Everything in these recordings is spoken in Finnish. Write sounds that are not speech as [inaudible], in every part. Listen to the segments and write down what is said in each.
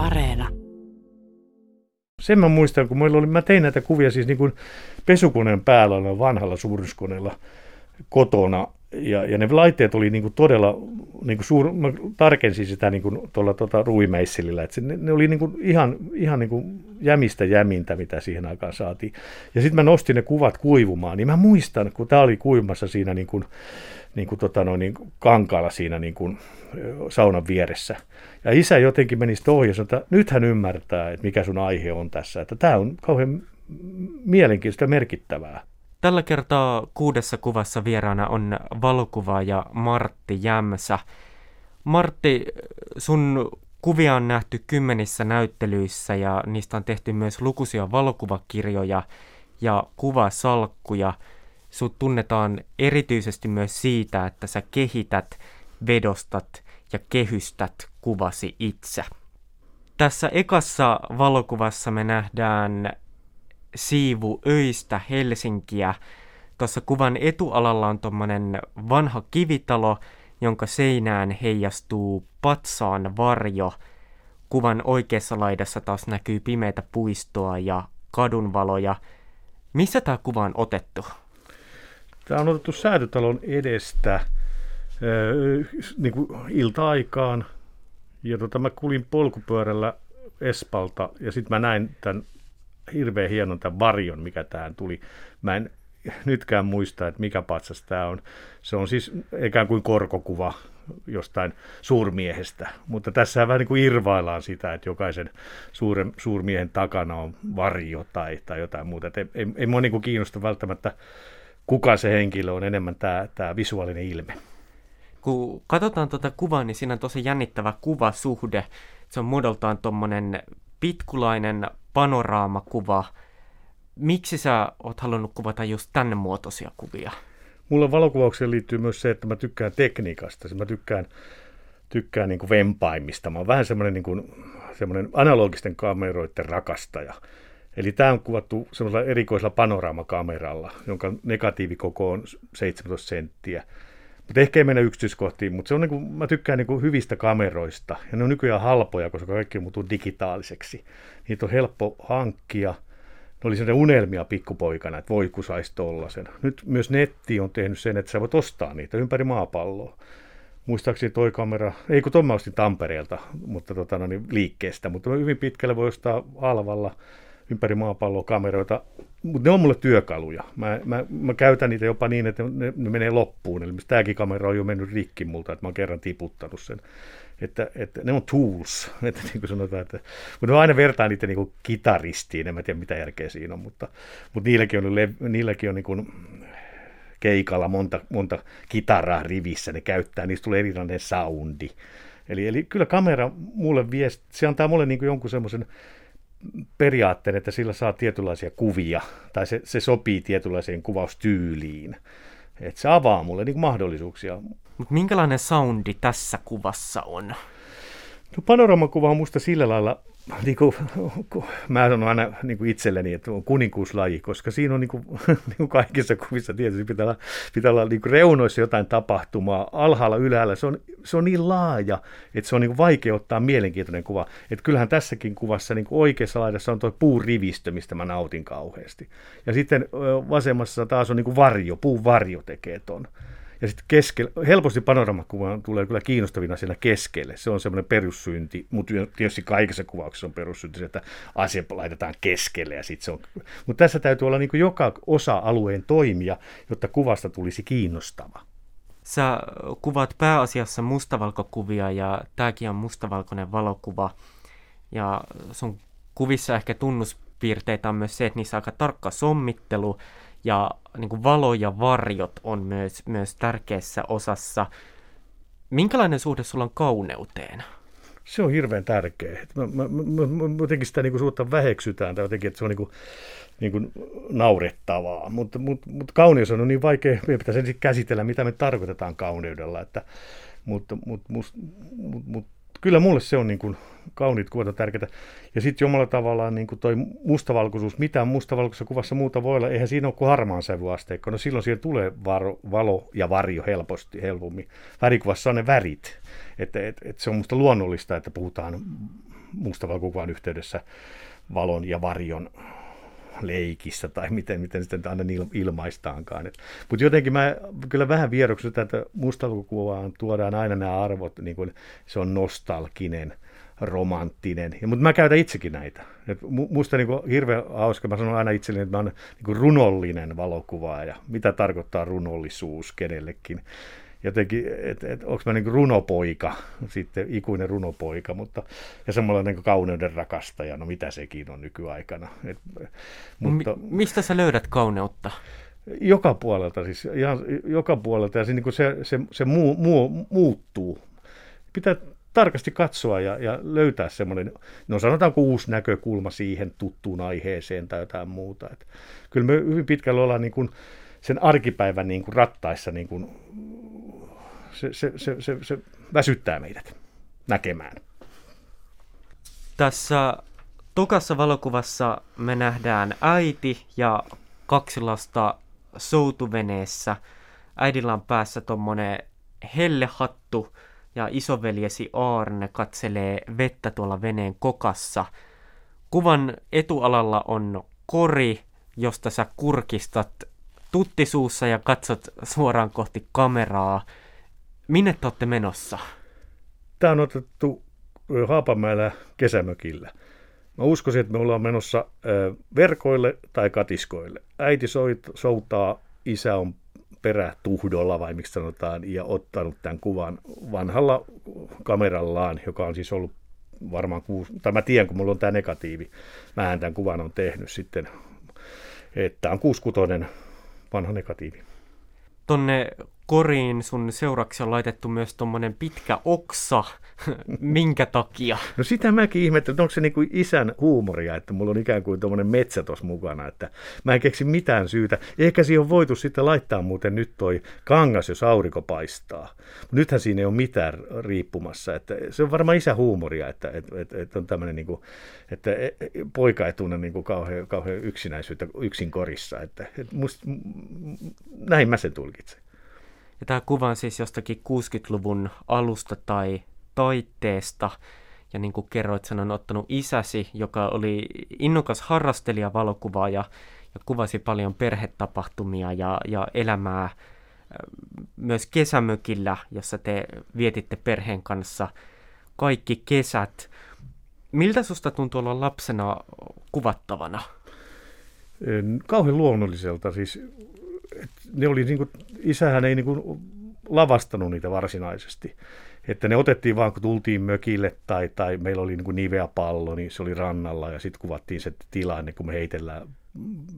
Areena. Sen mä muistan, kun meillä oli, mä tein näitä kuvia siis niin kuin pesukoneen päällä vanhalla suuruskoneella kotona ja, ja ne laitteet oli niin kuin todella, niin kuin suur, mä tarkensin sitä niin kuin tuolla tuota, ruimeissilillä, että ne, ne, oli niin kuin ihan, ihan niin kuin jämistä jämintä, mitä siihen aikaan saatiin. Ja sitten mä nostin ne kuvat kuivumaan, niin mä muistan, kun tämä oli kuivumassa siinä niin kuin, niin kuin tota noin, niin kankaalla siinä niin kuin saunan vieressä. Ja isä jotenkin meni ohi ja sanoi, että nyt hän ymmärtää, että mikä sun aihe on tässä, että tämä on kauhean mielenkiintoista ja merkittävää. Tällä kertaa kuudessa kuvassa vieraana on valokuvaaja Martti Jämsä. Martti, sun kuvia on nähty kymmenissä näyttelyissä ja niistä on tehty myös lukuisia valokuvakirjoja ja kuvasalkkuja. Sut tunnetaan erityisesti myös siitä, että sä kehität, vedostat ja kehystät kuvasi itse. Tässä ekassa valokuvassa me nähdään siivu öistä Helsinkiä. Tuossa kuvan etualalla on tuommoinen vanha kivitalo, jonka seinään heijastuu patsaan varjo. Kuvan oikeassa laidassa taas näkyy pimeitä puistoa ja kadunvaloja. Missä tämä kuva on otettu? Tämä on otettu säätötalon edestä niin kuin ilta-aikaan. Ja tota, mä kulin polkupyörällä Espalta ja sitten mä näin tämän hirveän hienon tämän varjon, mikä tähän tuli. Mä en nytkään muista, että mikä patsas tämä on. Se on siis ikään kuin korkokuva jostain suurmiehestä, mutta tässä vähän niin kuin irvaillaan sitä, että jokaisen suuren, suurmiehen takana on varjo tai, tai jotain muuta. Et ei, ei, ei mua niin kuin kiinnosta välttämättä, kuka se henkilö on, enemmän tämä, tämä visuaalinen ilme. Kun katsotaan tuota kuvaa, niin siinä on tosi jännittävä kuvasuhde. Se on muodoltaan tuommoinen pitkulainen panoraamakuva. Miksi sä oot halunnut kuvata just tänne muotoisia kuvia? Mulla valokuvaukseen liittyy myös se, että mä tykkään tekniikasta. Mä tykkään, tykkään niin kuin vempaimista. Mä oon vähän semmoinen, niin kuin, semmoinen analogisten kameroiden rakastaja. Eli tämä on kuvattu semmoisella erikoisella panoraamakameralla, jonka negatiivikoko on 17 senttiä. Mutta ehkä ei mennä yksityiskohtiin, mutta se on niin kuin, mä tykkään niin kuin hyvistä kameroista. Ja ne on nykyään halpoja, koska kaikki muuttuu digitaaliseksi. Niitä on helppo hankkia. Ne oli sellainen unelmia pikkupoikana, että voi kun saisi tollasen. Nyt myös netti on tehnyt sen, että sä voit ostaa niitä ympäri maapalloa. Muistaakseni toi kamera, ei kun tuon Tampereelta, mutta tota, no niin, liikkeestä, mutta hyvin pitkälle voi ostaa halvalla ympäri maapalloa kameroita, mutta ne on mulle työkaluja. Mä, mä, mä käytän niitä jopa niin, että ne, ne menee loppuun. Eli tämäkin kamera on jo mennyt rikki multa, että mä oon kerran tiputtanut sen. Että, että ne on tools, [laughs] että niin kuin sanotaan, että, mutta mä aina vertaan niitä niin kuin kitaristiin, en mä tiedä mitä järkeä siinä on, mutta, mutta niilläkin on, niilläkin on niin kuin keikalla monta, monta kitaraa rivissä, ne käyttää, niistä tulee erilainen soundi. Eli, eli kyllä kamera mulle viesti, se antaa mulle niin kuin jonkun semmoisen periaatteen, että sillä saa tietynlaisia kuvia, tai se, se sopii tietynlaiseen kuvaustyyliin. Että se avaa mulle niin mahdollisuuksia. Mutta minkälainen soundi tässä kuvassa on? No panoramakuva on musta sillä lailla niin kuin, mä sanon aina niin kuin itselleni, että on kuninkuuslaji, koska siinä on niin kuin, [laughs] niin kuin kaikissa kuvissa tietysti pitää olla, pitää olla niin kuin reunoissa jotain tapahtumaa, alhaalla, ylhäällä. Se on, se on niin laaja, että se on niin kuin vaikea ottaa mielenkiintoinen kuva. Että kyllähän tässäkin kuvassa niin kuin oikeassa laidassa on tuo puurivistö, mistä mä nautin kauheasti. Ja sitten vasemmassa taas on niin kuin varjo, puun varjo tekee ton. Ja sitten keskellä, helposti panoramakuva tulee kyllä kiinnostavina siellä keskelle. Se on semmoinen perussynti, mutta tietysti kaikessa kuvauksessa on perussynti, että asia laitetaan keskelle. Ja sit se on, mutta tässä täytyy olla niin joka osa-alueen toimia, jotta kuvasta tulisi kiinnostava. Sä kuvat pääasiassa mustavalkokuvia ja tämäkin on mustavalkoinen valokuva. Ja sun kuvissa ehkä tunnuspiirteitä on myös se, että niissä on aika tarkka sommittelu ja niin kuin valo ja varjot on myös, myös tärkeässä osassa. Minkälainen suhde sulla on kauneuteen? Se on hirveän tärkeä. Mä, mä, mä, mä jotenkin sitä niin kuin suutta väheksytään tai jotenkin, että se on niin kuin, niin kuin naurettavaa. Mutta mut, mut kauneus on niin vaikea, meidän pitäisi ensin käsitellä, mitä me tarkoitetaan kauneudella. Että, mutta mut, mut, mut, mut, kyllä mulle se on niin kuin, kauniit kuvat on tärkeitä. Ja sitten jomalla tavallaan niin kuin toi mustavalkoisuus, mitään mustavalkoisessa kuvassa muuta voi olla, eihän siinä ole kuin harmaan sävyasteikko. No silloin siihen tulee varo, valo ja varjo helposti, helpommin. Värikuvassa on ne värit. Että et, et se on musta luonnollista, että puhutaan mustavalokuvan yhteydessä valon ja varjon leikissä tai miten, miten sitten aina ilmaistaankaan. Mutta jotenkin mä kyllä vähän vieroksun että mustavalokuvaan tuodaan aina nämä arvot, niin kuin se on nostalginen, romanttinen. Mutta mä käytän itsekin näitä. Et musta niin hirveän hauska, mä sanon aina itselleni, että mä olen niin runollinen valokuvaaja. Mitä tarkoittaa runollisuus kenellekin jotenkin, että et, onko mä niin runopoika, sitten ikuinen runopoika, mutta, ja semmoinen niin kauneuden rakastaja, no mitä sekin on nykyaikana. Et, mutta, Mi- mistä sä löydät kauneutta? Joka puolelta siis, ihan, joka puolelta, ja se, niin se, se, se muu, muu, muuttuu. Pitää tarkasti katsoa ja, ja löytää semmoinen, no sanotaanko uusi näkökulma siihen tuttuun aiheeseen tai jotain muuta. Et kyllä me hyvin pitkällä ollaan niin kuin sen arkipäivän niin kuin rattaissa niin kuin se, se, se, se, se väsyttää meidät näkemään. Tässä tokassa valokuvassa me nähdään äiti ja kaksi lasta soutuveneessä. Äidillä on päässä tuommoinen hellehattu ja isoveljesi Aarne katselee vettä tuolla veneen kokassa. Kuvan etualalla on kori, josta sä kurkistat tuttisuussa ja katsot suoraan kohti kameraa. Minne te olette menossa? Tämä on otettu Haapamäellä kesämökillä. Mä uskoisin, että me ollaan menossa verkoille tai katiskoille. Äiti soit, soutaa, isä on perätuhdolla vai miksi sanotaan, ja ottanut tämän kuvan vanhalla kamerallaan, joka on siis ollut varmaan kuusi, tai mä tiedän, kun mulla on tämä negatiivi. Mä tämän kuvan on tehnyt sitten, että on kuuskutoinen vanha negatiivi. Tonne koriin sun seuraksi on laitettu myös tuommoinen pitkä oksa. [laughs] Minkä takia? No sitä mäkin ihmettelin, että onko se niinku isän huumoria, että mulla on ikään kuin tuommoinen metsä tuossa mukana, että mä en keksi mitään syytä. Ehkä siihen on voitu sitten laittaa muuten nyt toi kangas, jos aurinko paistaa. Nythän siinä ei ole mitään riippumassa, että se on varmaan isän huumoria, että, että, että, että on tämmöinen, niinku, että e, e, poika ei tunne niinku kauhean, kauhean yksinäisyyttä yksin korissa, että, että musta, näin mä sen tulkitsen. Ja tämä kuva on siis jostakin 60-luvun alusta tai taitteesta. Ja niin kuin kerroit, sen on ottanut isäsi, joka oli innokas harrastelija valokuvaaja ja kuvasi paljon perhetapahtumia ja, ja elämää myös kesämökillä, jossa te vietitte perheen kanssa kaikki kesät. Miltä susta tuntuu olla lapsena kuvattavana? Kauhean luonnolliselta. Siis ne oli niin kuin, isähän ei niin kuin lavastanut niitä varsinaisesti. Että ne otettiin vaan, kun tultiin mökille tai, tai meillä oli niin kuin niveä pallo, niin se oli rannalla ja sitten kuvattiin se tilanne, kun me heitellään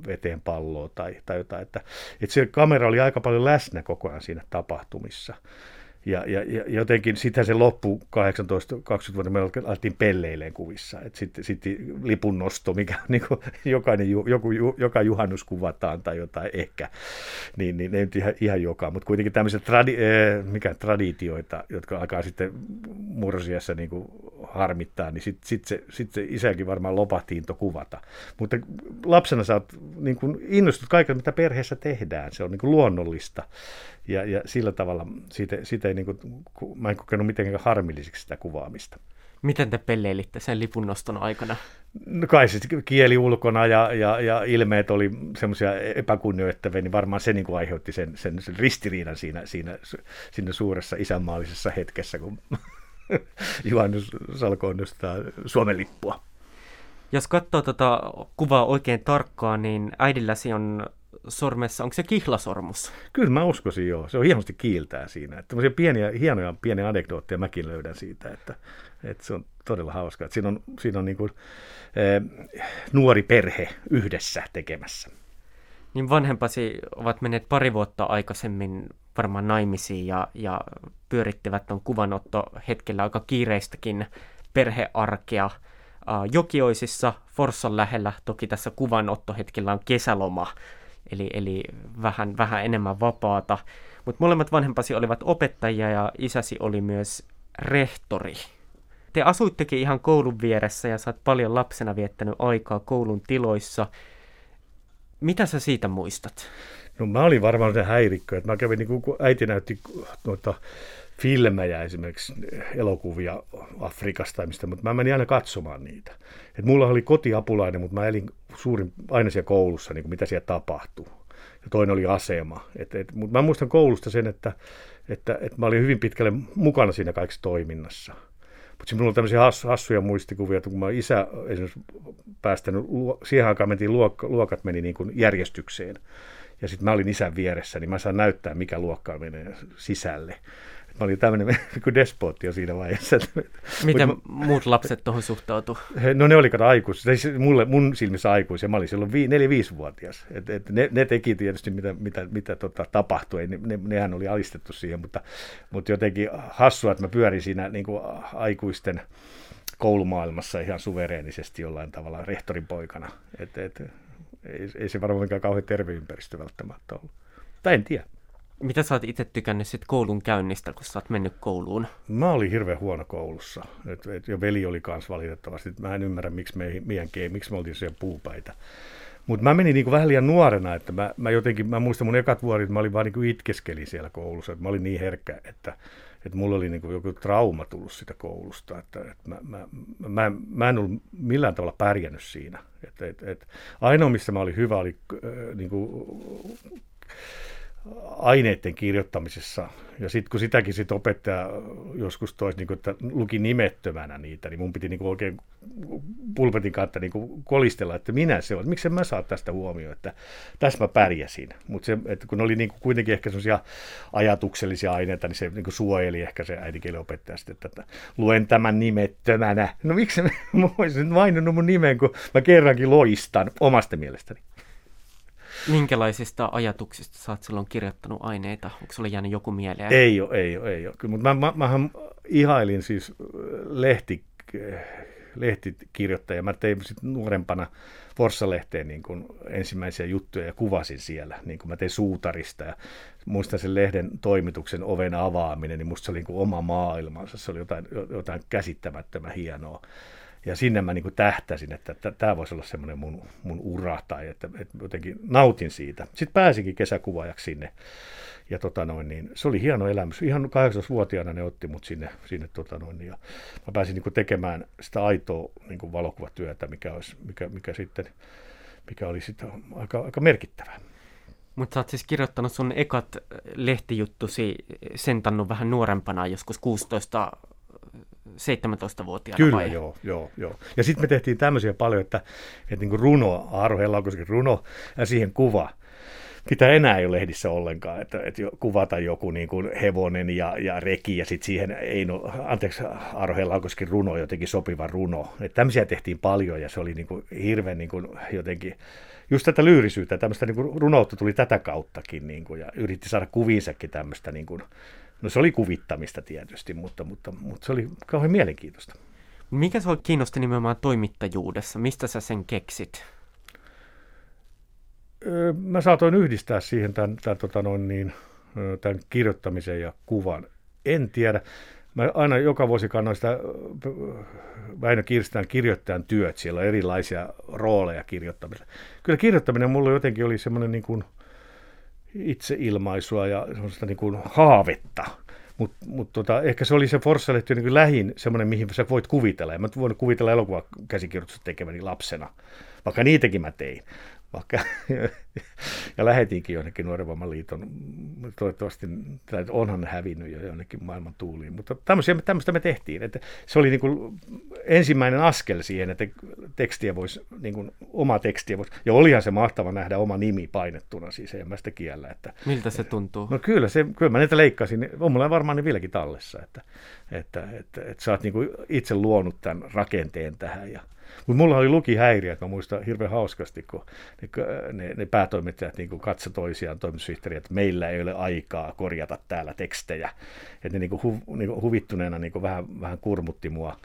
veteen palloa tai, tai jotain. Että, että se kamera oli aika paljon läsnä koko ajan siinä tapahtumissa. Ja, ja, ja jotenkin sitten se loppu 18-20 vuotta, me alettiin pelleileen kuvissa. Sitten sit lipun nosto, mikä niin kuin jokainen, joku, joka juhannus kuvataan tai jotain ehkä, niin, niin ei nyt ihan, ihan joka, mutta kuitenkin tämmöiset tradi, eh, mikä, traditioita, jotka alkaa sitten mursiassa niin kuin harmittaa, niin sitten sit se, sit se isäkin varmaan lopahti into kuvata. Mutta lapsena sä oot niin kuin innostut kaiken, mitä perheessä tehdään. Se on niin kuin luonnollista. Ja, ja sillä tavalla siitä, siitä ei, niin kuin, mä en kokenut mitenkään harmilliseksi sitä kuvaamista. Miten te pelleilitte sen lipunnoston aikana? No kai se kieli ulkona ja, ja, ja ilmeet oli semmoisia epäkunnioittavia, niin varmaan se niin kuin aiheutti sen, sen, sen ristiriidan siinä, siinä, siinä suuressa isänmaallisessa hetkessä, kun [laughs] Juhannus Salkoon nostaa Suomen lippua. Jos katsoo tuota kuvaa oikein tarkkaan, niin äidilläsi on sormessa, onko se kihlasormus? Kyllä mä uskoisin joo, se on hienosti kiiltää siinä. Että pieniä, hienoja pieniä anekdootteja mäkin löydän siitä, että, että se on todella hauskaa. Että siinä on, siinä on niin kuin, eh, nuori perhe yhdessä tekemässä. Niin vanhempasi ovat menneet pari vuotta aikaisemmin varmaan naimisiin ja, ja pyörittivät tuon kuvanotto hetkellä aika kiireistäkin perhearkea. Uh, Jokioisissa, Forssan lähellä, toki tässä kuvanottohetkellä on kesäloma, eli, eli vähän, vähän enemmän vapaata. Mutta molemmat vanhempasi olivat opettajia ja isäsi oli myös rehtori. Te asuittekin ihan koulun vieressä ja saat paljon lapsena viettänyt aikaa koulun tiloissa. Mitä sä siitä muistat? No mä olin varmaan se häirikkö, että mä kävin, niin kun äiti näytti noita filmejä, esimerkiksi elokuvia Afrikasta tai mistä, mutta mä menin aina katsomaan niitä. Et mulla oli kotiapulainen, mutta mä elin suurin, aina siellä koulussa, niin kuin mitä siellä tapahtuu. Ja toinen oli asema. Et, et, mutta mä muistan koulusta sen, että, että, että mä olin hyvin pitkälle mukana siinä kaikessa toiminnassa. Mutta minulla on tämmöisiä hassuja muistikuvia, että kun mä isä esimerkiksi päästänyt, siihen aikaan mentiin, luok, luokat meni niin kuin järjestykseen. Ja sitten mä olin isän vieressä, niin mä saan näyttää, mikä luokka menee sisälle. Mä olin tämmöinen [laughs] kuin despotti jo siinä vaiheessa. Miten Mut, muut lapset tuohon suhtautu? No ne oli kato aikuisia, siis mulle, mun silmissä aikuisia. Mä olin silloin vi, 4-5-vuotias. Et, et ne, ne, teki tietysti mitä, mitä, mitä tota, tapahtui, ne, ne, nehän oli alistettu siihen, mutta, mutta jotenkin hassua, että mä pyörin siinä niin kuin aikuisten koulumaailmassa ihan suvereenisesti jollain tavalla rehtorin poikana. Et, et, ei, ei se varmaan mikään kauhean terve ympäristö välttämättä ollut. Tai en tiedä. Mitä sä oot itse tykännyt sit koulun käynnistä, kun sä oot mennyt kouluun? Mä olin hirveän huono koulussa. Et, et, ja veli oli kans valitettavasti. Mä en ymmärrä, miksi me, meidän miksi me oltiin siellä puupäitä. Mutta mä menin niinku vähän liian nuorena, että mä, mä jotenkin, mä muistan mun ekat vuodet, mä olin vaan niinku itkeskelin siellä koulussa. Että mä olin niin herkkä, että, että mulla oli niinku joku trauma tullut sitä koulusta. Että, että mä, mä, mä, mä en ollut millään tavalla pärjännyt siinä. Et, et, et, ainoa, missä mä olin hyvä, oli äh, niinku, aineiden kirjoittamisessa. Ja sitten kun sitäkin sit opettaja joskus toisi, niin että luki nimettömänä niitä, niin mun piti niin oikein pulpetin kautta niin kolistella, että minä se on, miksi mä saa tästä huomioon, että tässä mä pärjäsin. Mutta kun oli niin kuitenkin ehkä sellaisia ajatuksellisia aineita, niin se niin suojeli ehkä se äidinkielen opettaja sitten, että, luen tämän nimettömänä. No miksi mä [laughs] voisin maininnut mun nimen, kun mä kerrankin loistan omasta mielestäni. Minkälaisista ajatuksista sä oot silloin kirjoittanut aineita? Onko sulle jäänyt joku mieleen? Ei ole, ei ole, ei ole. Kyllä, mutta mä, mä, mähän ihailin siis lehti, lehtikirjoittajia. Mä tein sitten nuorempana Forssa-lehteen niin kuin ensimmäisiä juttuja ja kuvasin siellä. Niin kuin mä tein suutarista ja muistan sen lehden toimituksen oven avaaminen, niin musta se oli niin oma maailmansa. Se oli jotain, jotain käsittämättömän hienoa ja sinne mä niin kuin tähtäsin, että tämä voisi olla semmoinen mun, mun ura tai että, että jotenkin nautin siitä. Sitten pääsinkin kesäkuvaajaksi sinne ja tota noin, niin, se oli hieno elämys. Ihan 18-vuotiaana ne otti mut sinne, sinne tota noin, ja mä pääsin niin kuin tekemään sitä aitoa niin kuin valokuvatyötä, mikä, olisi, mikä, mikä, sitten, mikä oli sitten aika, aika merkittävää. Mutta sä oot siis kirjoittanut sun ekat lehtijuttusi sentannut vähän nuorempana, joskus 16 17-vuotiaana Kyllä, vai? joo, joo, joo. Ja sitten me tehtiin tämmöisiä paljon, että, että niin runo, Aaro Hellaukosken runo ja siihen kuva, mitä enää ei ole lehdissä ollenkaan, että, että kuvata joku niin kuin hevonen ja, ja reki ja sitten siihen ei no, anteeksi, Aaro Hellaukosken runo, jotenkin sopiva runo. Että tämmöisiä tehtiin paljon ja se oli niin kuin hirveän niin kuin jotenkin, just tätä lyyrisyyttä, tämmöistä niin kuin runoutta tuli tätä kauttakin niin kuin, ja yritti saada kuviinsakin tämmöistä niin kuin, No se oli kuvittamista tietysti, mutta, mutta, mutta se oli kauhean mielenkiintoista. Mikä sinua kiinnosti nimenomaan toimittajuudessa? Mistä sä sen keksit? Mä saatoin yhdistää siihen tämän, tämän, tota noin niin, tämän kirjoittamisen ja kuvan. En tiedä. Mä aina joka vuosi kannoin sitä Väinö Kirstään kirjoittajan työt. Siellä on erilaisia rooleja kirjoittamisessa. Kyllä kirjoittaminen mulle jotenkin oli semmoinen niin kuin – itseilmaisua ja semmoista niin kuin haavetta. Mutta mut tota, ehkä se oli se Forssa-lehti niin lähin semmoinen, mihin sä voit kuvitella. Ja mä voin kuvitella elokuvakäsikirjoitusta tekemäni lapsena, vaikka niitäkin mä tein vaikka, [laughs] ja lähetinkin jonnekin Nuorevamman liiton, toivottavasti, tai onhan hävinnyt jo jonnekin maailman tuuliin, mutta tämmöisiä, tämmöistä me tehtiin, että se oli niin kuin ensimmäinen askel siihen, että tekstiä voisi, niin kuin oma tekstiä voisi, ja olihan se mahtava nähdä oma nimi painettuna siis, en mä sitä kiellä. Että, Miltä se tuntuu? No kyllä, se, kyllä mä niitä leikkasin, on mulla varmaan ne vieläkin tallessa, että, että, että, että, että sä oot niin kuin itse luonut tämän rakenteen tähän, ja mutta mulla oli lukihäiriö, että mä muistan hirveän hauskasti, kun ne, ne, päätoimittajat niin katso toisiaan toimitussihteeriä, että meillä ei ole aikaa korjata täällä tekstejä. Että ne niin hu, niin huvittuneena niin vähän, vähän kurmutti mua,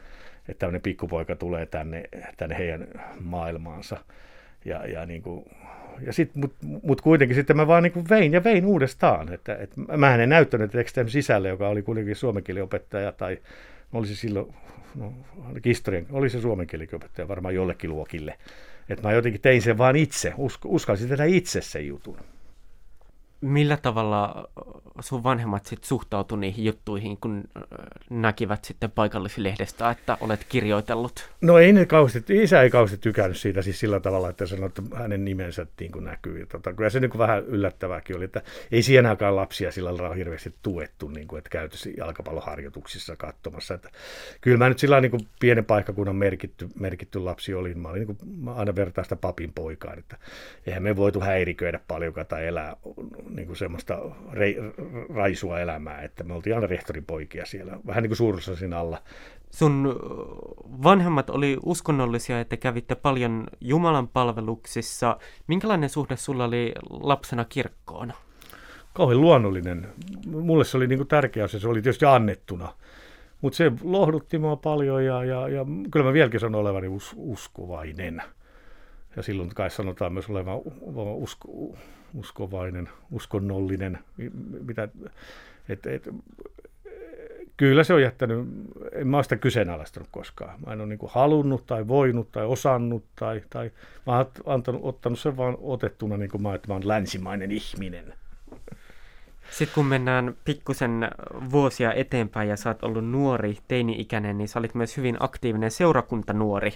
että tämmöinen pikkupoika tulee tänne, tänne heidän maailmaansa. Ja, ja, niin kuin, ja sit, mut, mut kuitenkin sitten mä vaan niin vein ja vein uudestaan. Että, että mä en näyttänyt tekstejä sisälle, joka oli kuitenkin suomenkielinen opettaja tai olisi silloin no, historian, oli se suomen kielikopettaja varmaan jollekin luokille. Että mä jotenkin tein sen vaan itse, Usk, uskalsin tehdä itse sen jutun. millä tavalla sun vanhemmat sit suhtautu niihin juttuihin, kun näkivät sitten paikallislehdestä, että olet kirjoitellut? No ei ne kauheasti, isä ei kauheasti tykännyt siitä siis sillä tavalla, että sanoi, että hänen nimensä niin kuin näkyy. Tota, kyllä se niin kuin vähän yllättävääkin oli, että ei sienäkään lapsia sillä lailla hirveästi tuettu, niin kuin, että käytössä jalkapalloharjoituksissa katsomassa. Että, kyllä mä nyt sillä niin kuin pienen paikkakunnan merkitty, merkitty lapsi olin. Mä olin niin kuin, mä aina vertaista papin poikaan, että eihän me voitu häiriköidä paljonkaan tai elää niin kuin semmoista raisua elämää, että me oltiin aina rehtorin poikia siellä, vähän niin kuin suurussa siinä alla. Sun vanhemmat oli uskonnollisia, että kävitte paljon Jumalan palveluksissa. Minkälainen suhde sulla oli lapsena kirkkoon? Kauhean luonnollinen. Mulle se oli niin kuin tärkeä asia, se oli tietysti annettuna. Mutta se lohdutti mua paljon ja, ja, ja kyllä mä vieläkin sanon olevani us, uskovainen. Ja silloin kai sanotaan myös olevan usko, uskovainen, uskonnollinen. Mitä, et, et, kyllä se on jättänyt, en mä ole sitä kyseenalaistanut koskaan. Mä en ole niin halunnut tai voinut tai osannut tai, tai mä oon antanut, ottanut sen vaan otettuna, niin kuin mä, että mä oon länsimainen ihminen. Sitten kun mennään pikkusen vuosia eteenpäin ja sä oot ollut nuori, teini-ikäinen, niin sä olit myös hyvin aktiivinen seurakuntanuori.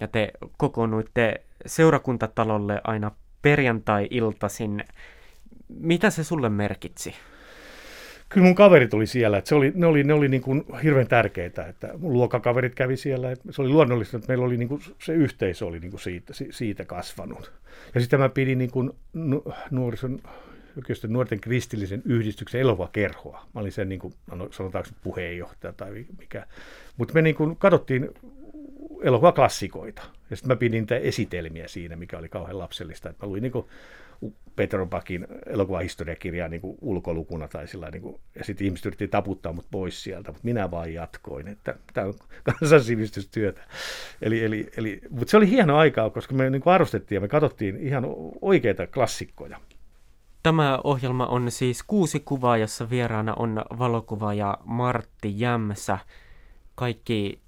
Ja te kokoonnuitte seurakuntatalolle aina perjantai-iltaisin. Mitä se sulle merkitsi? Kyllä mun kaverit oli siellä, että se oli, ne oli, ne oli niin kuin hirveän tärkeitä, että mun luokakaverit kävi siellä, että se oli luonnollista, että meillä oli niin kuin, se yhteisö oli niin kuin siitä, siitä kasvanut. Ja sitten mä pidin niin kuin nuorison, oikeastaan nuorten kristillisen yhdistyksen elokuvakerhoa. Mä olin sen, niin kuin, no, sanotaanko puheenjohtaja tai mikä. Mutta me niin kuin katsottiin elokuvaklassikoita. Ja sitten mä pidin niitä esitelmiä siinä, mikä oli kauhean lapsellista. Että mä luin niin Pakin elokuvahistoriakirjaa niin kuin ulkolukuna tai sillä niin kuin, ja sitten ihmiset yritti taputtaa mut pois sieltä, mutta minä vaan jatkoin, että tämä on [laughs] kansansivistystyötä. Eli, eli, eli, mutta se oli hieno aikaa, koska me niin kuin arvostettiin ja me katsottiin ihan oikeita klassikkoja. Tämä ohjelma on siis kuusi kuvaa, jossa vieraana on valokuvaaja Martti Jämsä. Kaikki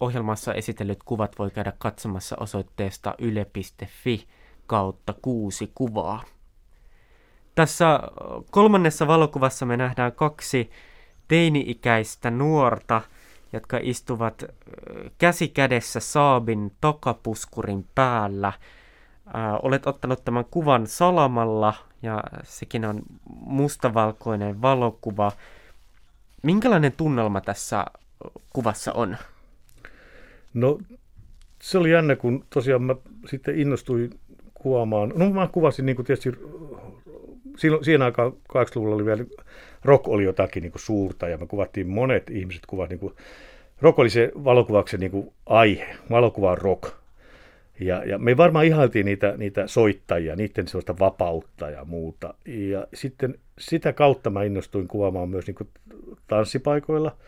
ohjelmassa esitellyt kuvat voi käydä katsomassa osoitteesta yle.fi kautta kuusi kuvaa. Tässä kolmannessa valokuvassa me nähdään kaksi teini-ikäistä nuorta, jotka istuvat käsi kädessä Saabin takapuskurin päällä. olet ottanut tämän kuvan salamalla ja sekin on mustavalkoinen valokuva. Minkälainen tunnelma tässä kuvassa on? No se oli jännä, kun tosiaan mä sitten innostuin kuvaamaan. No mä kuvasin niin kuin tietysti, silloin, siihen aikaan 80-luvulla oli vielä, rock oli jotakin niin kuin suurta ja me kuvattiin, monet ihmiset kuvat, niin kuin, rock oli se valokuvauksen niin kuin aihe, valokuva rock. Ja, ja me varmaan ihailtiin niitä, niitä soittajia, niiden sellaista vapautta ja muuta. Ja sitten sitä kautta mä innostuin kuvaamaan myös niin kuin tanssipaikoilla –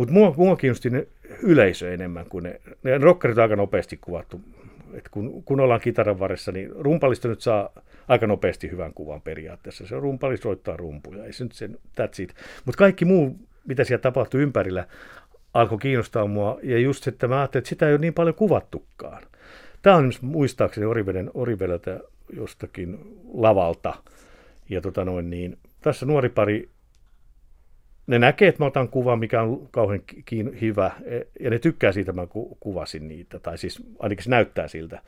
mutta mua, mua kiinnosti ne yleisö enemmän kuin ne, ne rockerit aika nopeasti kuvattu. Et kun, kun ollaan kitaran varressa, niin rumpalista nyt saa aika nopeasti hyvän kuvan periaatteessa. Se on rumpali soittaa rumpuja, ei se nyt sen, that's it. Mutta kaikki muu, mitä siellä tapahtui ympärillä, alkoi kiinnostaa mua. Ja just se, että mä ajattelin, että sitä ei ole niin paljon kuvattukaan. Tämä on muistaakseni Oriveden, Orivedeltä jostakin lavalta. Ja tota noin, niin, tässä nuori pari ne näkee, että mä otan kuvan, mikä on kauhean kiin, hyvä, e, ja ne tykkää siitä, että mä kuvasin niitä, tai siis ainakin se näyttää siltä.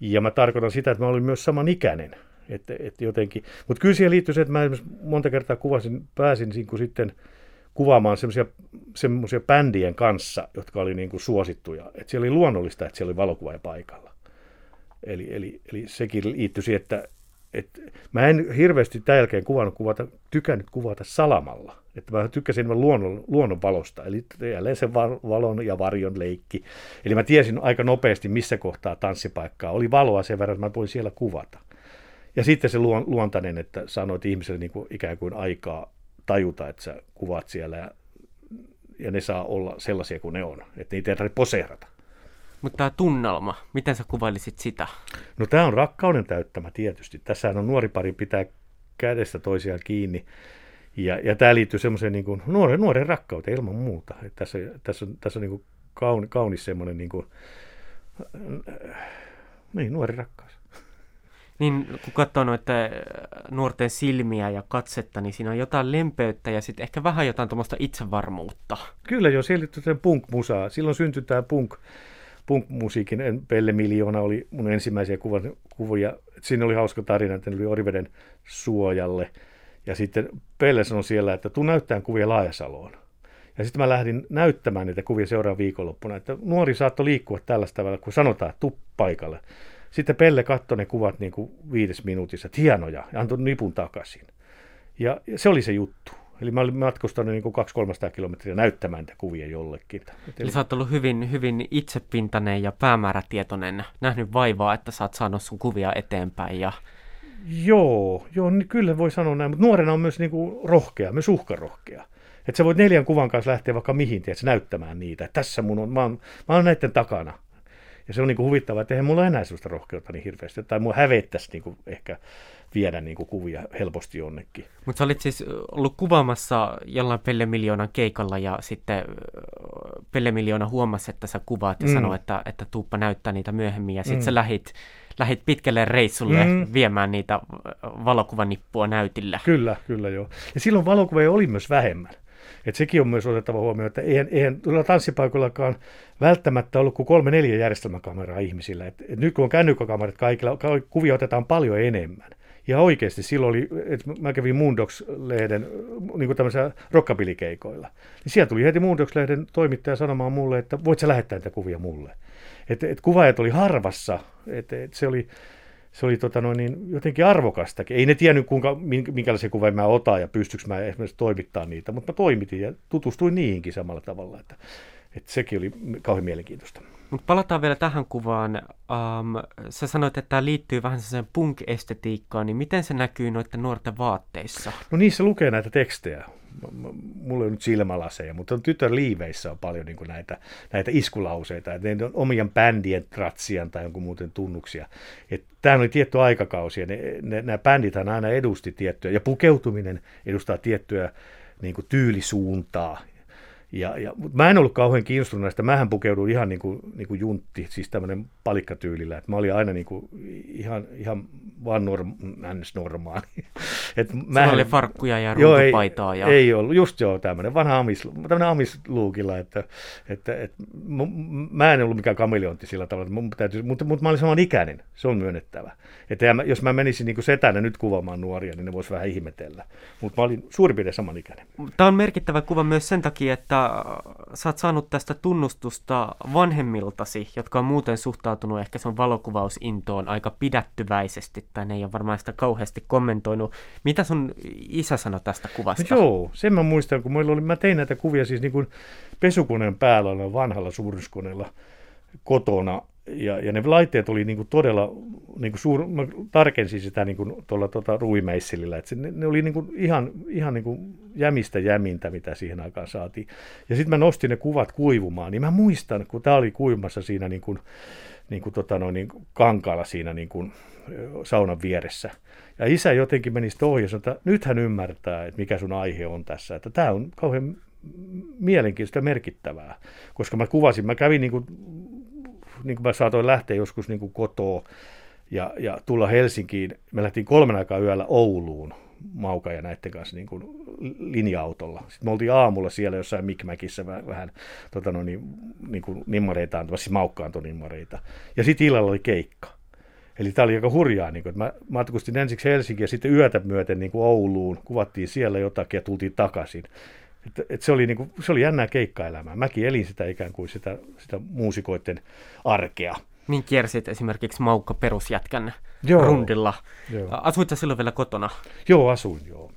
Ja mä tarkoitan sitä, että mä olin myös samanikäinen. Että, että jotenkin. Mutta kyllä siihen liittyy se, että mä monta kertaa kuvasin, pääsin niin kuin sitten kuvaamaan semmoisia bändien kanssa, jotka oli niin kuin suosittuja. Että siellä oli luonnollista, että siellä oli valokuvaaja paikalla. Eli, eli, eli sekin liittyy siihen, että, että mä en hirveästi tämän jälkeen kuvannut kuvata, tykännyt kuvata salamalla. Että mä tykkäsin enemmän luonnon, luonnon valosta, eli jälleen se valon ja varjon leikki. Eli mä tiesin aika nopeasti, missä kohtaa tanssipaikkaa oli valoa sen verran, että mä voin siellä kuvata. Ja sitten se luontainen, että sanoit ihmiselle niin kuin ikään kuin aikaa tajuta, että sä kuvat siellä ja, ja ne saa olla sellaisia kuin ne on, että niitä ei tarvitse poseerata. Mutta tämä tunnelma, miten sä kuvailisit sitä? No tämä on rakkauden täyttämä tietysti. Tässä on nuori pari pitää kädestä toisiaan kiinni. Ja, ja tämä liittyy semmoiseen niin kuin nuoren, nuoren rakkauteen ilman muuta. Että tässä, tässä on, tässä on niin kuin kauni, kaunis semmoinen niin kuin, niin, nuori rakkaus. Niin, kun katsoo noita nuorten silmiä ja katsetta, niin siinä on jotain lempeyttä ja sitten ehkä vähän jotain tuommoista itsevarmuutta. Kyllä jo, siellä on punk-musaa. Silloin syntyi tämä punk, punk-musiikin. Pelle Miljoona oli mun ensimmäisiä kuvia. Siinä oli hauska tarina, että ne oli Oriveden suojalle. Ja sitten Pelle sanoi siellä, että tuu näyttämään kuvia Laajasaloon. Ja sitten mä lähdin näyttämään niitä kuvia seuraavan viikonloppuna, että nuori saattoi liikkua tällaista tavalla, kun sanotaan, että tuu paikalle. Sitten Pelle katsoi ne kuvat niin kuin viides minuutissa, että hienoja, ja antoi nipun takaisin. Ja, ja se oli se juttu. Eli mä olin matkustanut niin 200-300 kilometriä näyttämään niitä kuvia jollekin. Eli sä oot ollut hyvin, hyvin itsepintainen ja päämäärätietoinen, nähnyt vaivaa, että sä oot saanut sun kuvia eteenpäin. Ja... Joo, joo niin kyllä voi sanoa näin, mutta nuorena on myös niin kuin rohkea, myös uhkarohkea. Että sä voit neljän kuvan kanssa lähteä vaikka mihin, tiedät, näyttämään niitä. Että tässä mun on, mä oon, mä oon näiden takana. Ja se on niin kuin huvittavaa, että eihän mulla enää sellaista rohkeutta niin hirveästi. Tai mua hävettäisi niin kuin ehkä viedä niin kuin kuvia helposti jonnekin. Mutta sä olit siis ollut kuvaamassa jollain Pelle Miljoonan keikalla ja sitten Pelle Miljoona huomasi, että sä kuvaat ja mm. sanoi, että, että tuuppa näyttää niitä myöhemmin ja sitten mm. sä lähit, lähit pitkälle reissulle mm. viemään niitä valokuvanippua näytillä. Kyllä, kyllä joo. Ja silloin valokuvia oli myös vähemmän. Että sekin on myös otettava huomioon, että eihän, eihän tanssipaikoillakaan välttämättä ollut kuin kolme neljä järjestelmäkameraa ihmisillä. Et, et nyt kun on kännykkäkamerat kaikilla, kuvia otetaan paljon enemmän. Ja oikeasti silloin oli, että mä kävin Moondogs-lehden niin kuin tämmöisellä rockabilikeikoilla. Niin siellä tuli heti Moondogs-lehden toimittaja sanomaan mulle, että voit sä lähettää näitä kuvia mulle. Että et kuvaajat oli harvassa, että et se oli, se oli tota noin, niin jotenkin arvokastakin. Ei ne tiennyt, kuinka, minkälaisia kuvia mä otan ja pystyykö mä esimerkiksi toimittaa niitä, mutta mä toimitin ja tutustuin niihinkin samalla tavalla. Että, että sekin oli kauhean mielenkiintoista. Mutta palataan vielä tähän kuvaan. Um, sä sanoit, että tämä liittyy vähän sellaiseen punk-estetiikkaan, niin miten se näkyy noiden nuorten vaatteissa? No niissä lukee näitä tekstejä. Mulla on nyt silmälaseja, mutta on tytön liiveissä on paljon niin näitä, näitä iskulauseita. Että ne on omien bändien tratsian tai jonkun muuten tunnuksia. Tämä oli tietty aikakausi ja ne, ne, nämä bändit aina edusti tiettyä, ja pukeutuminen edustaa tiettyä niin kuin tyylisuuntaa ja, ja, mutta mä en ollut kauhean kiinnostunut näistä. Mähän pukeuduin ihan niin kuin, niin kuin juntti, siis tämmöinen palikkatyylillä. Että mä olin aina niin kuin ihan, ihan vaan norm, normaali. [laughs] Et mähän, oli farkkuja ja ruutupaitaa. Ei, ja... ei ollut, just joo, tämmöinen vanha amis, tämmöinen amisluukilla. Että, että, että, mä en ollut mikään kameleontti sillä tavalla, mun täytyy, mutta, mutta mä olin saman ikäinen, se on myönnettävä. Että jos mä menisin niin kuin setänä nyt kuvaamaan nuoria, niin ne vois vähän ihmetellä. Mutta mä olin suurin piirtein saman ikäinen. Tämä on merkittävä kuva myös sen takia, että sä oot saanut tästä tunnustusta vanhemmiltasi, jotka on muuten suhtautunut ehkä sun valokuvausintoon aika pidättyväisesti, tai ne ei ole varmaan sitä kauheasti kommentoinut. Mitä sun isä sanoi tästä kuvasta? No joo, sen mä muistan, kun oli, mä tein näitä kuvia siis niin kuin pesukoneen päällä vanhalla suuruskoneella kotona, ja, ja ne laitteet oli niin kuin todella, niin kuin suur, mä tarkensin sitä niin kuin tuolla tuota, ruimeissilillä, että ne, ne oli niin kuin ihan, ihan niin kuin jämistä jämintä, mitä siihen aikaan saatiin. Ja sitten mä nostin ne kuvat kuivumaan, niin mä muistan, kun tämä oli kuivumassa siinä niin kuin, niin kuin, tota noin, niin kankaalla siinä niin kuin, saunan vieressä. Ja isä jotenkin meni sitten ohi ja sanoi, että nyt hän ymmärtää, että mikä sun aihe on tässä, että tämä on kauhean mielenkiintoista ja merkittävää, koska mä kuvasin, mä kävin niin kuin niin kuin mä saatoin lähteä joskus niin kuin kotoa ja, ja tulla Helsinkiin. Me lähtiin kolmen aikaa yöllä Ouluun Mauka ja näiden kanssa niin kuin linja-autolla. Sitten me oltiin aamulla siellä jossain Mikmäkissä vähän, vähän tota no, niin, niin kuin nimmareita antamassa, siis Maukka antoi nimmareita. Ja sitten illalla oli keikka. Eli tämä oli aika hurjaa. Niin kuin, että mä matkustin ensiksi Helsinkiin ja sitten yötä myöten niin kuin Ouluun. Kuvattiin siellä jotakin ja tultiin takaisin. Et, et se, oli niinku, se oli jännää keikkaelämää. Mäkin elin sitä ikään kuin sitä, sitä muusikoiden arkea. Niin kiersit esimerkiksi Maukka perusjätkän joo, rundilla. Joo. Asuit sä silloin vielä kotona? Joo, asuin, joo.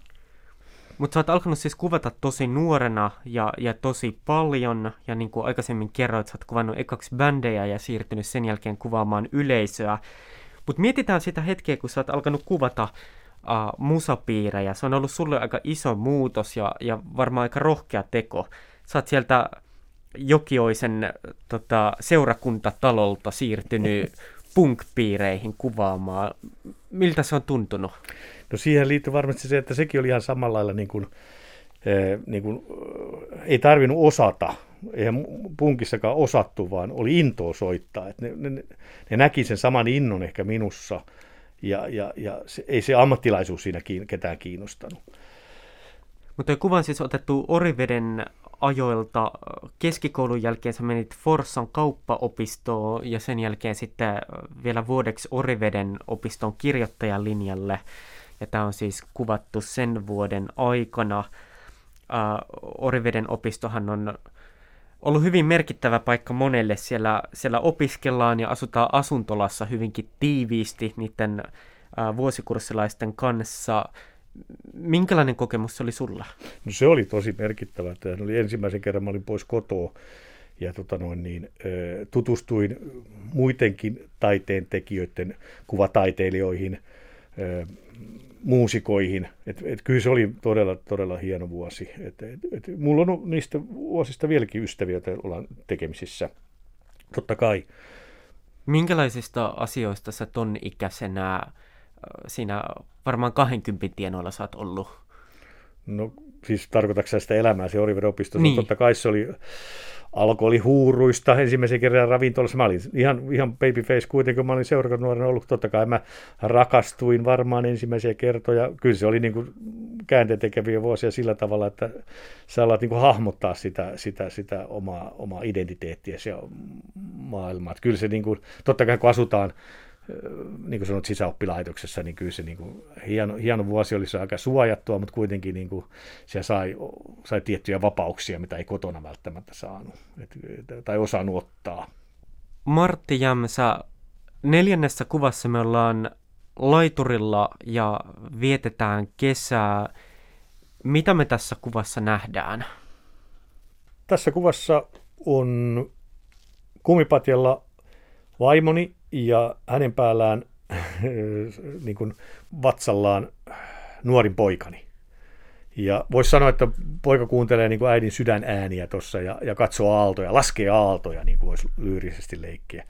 Mutta sä oot alkanut siis kuvata tosi nuorena ja, ja tosi paljon, ja niin kuin aikaisemmin kerroit, sä oot kuvannut ekaksi bändejä ja siirtynyt sen jälkeen kuvaamaan yleisöä. Mutta mietitään sitä hetkeä, kun sä oot alkanut kuvata uh, musapiirejä. Se on ollut sulle aika iso muutos ja, ja varmaan aika rohkea teko. Sä oot sieltä Jokioisen tota, seurakuntatalolta siirtynyt [laughs] punk-piireihin kuvaamaan. Miltä se on tuntunut? No siihen liittyy varmasti se, että sekin oli ihan samalla lailla niin kuin, eh, niin kuin, ei tarvinnut osata. Eihän punkissakaan osattu, vaan oli intoa soittaa. Et ne, ne, ne näki sen saman innon ehkä minussa – ja, ja, ja se, ei se ammattilaisuus siinä kiin, ketään kiinnostanut. Mutta kuva on siis otettu Oriveden ajoilta. Keskikoulun jälkeen sä menit Forssan kauppaopistoon ja sen jälkeen sitten vielä vuodeksi Oriveden opiston kirjoittajan linjalle. Ja tämä on siis kuvattu sen vuoden aikana. Uh, Oriveden opistohan on ollut hyvin merkittävä paikka monelle. Siellä, siellä opiskellaan ja asutaan asuntolassa hyvinkin tiiviisti niiden uh, vuosikurssilaisten kanssa. Minkälainen kokemus se oli sulla? No se oli tosi merkittävä. Tämä oli ensimmäisen kerran, mä olin pois kotoa ja tota noin, niin, tutustuin muidenkin taiteen tekijöiden kuvataiteilijoihin, muusikoihin. Et, et kyllä se oli todella, todella hieno vuosi. Et, et, et, mulla on niistä vuosista vieläkin ystäviä, joita ollaan tekemisissä. Totta kai. Minkälaisista asioista sä ton ikäisenä siinä varmaan 20 tienoilla sä oot ollut? No siis tarkoitatko sitä elämää Oriveden opistossa? Niin. Totta kai se oli alkoholihuuruista ensimmäisen kerran ravintolassa. Mä olin ihan, ihan babyface kuitenkin, mä olin seurakunnan ollut. Totta kai mä rakastuin varmaan ensimmäisiä kertoja. Kyllä se oli niin kuin käänteentekeviä vuosia sillä tavalla, että sä alat niin kuin hahmottaa sitä, sitä, sitä omaa, omaa identiteettiä ja maailmaa. Kyllä se niin kuin, totta kai kun asutaan niin kuin sanot, sisäoppilaitoksessa, niin kyllä se niin kuin, hieno, hieno vuosi oli se aika suojattua, mutta kuitenkin niin kuin, siellä sai, sai tiettyjä vapauksia, mitä ei kotona välttämättä saanut et, tai osannut ottaa. Martti Jämsä, neljännessä kuvassa me ollaan laiturilla ja vietetään kesää. Mitä me tässä kuvassa nähdään? Tässä kuvassa on kumipatjalla vaimoni ja hänen päällään [laughs] niin kuin vatsallaan nuorin poikani. Ja voisi sanoa, että poika kuuntelee niin kuin äidin sydänääniä tuossa ja, ja katsoo aaltoja, laskee aaltoja, niin kuin voisi lyyrisesti leikkiä.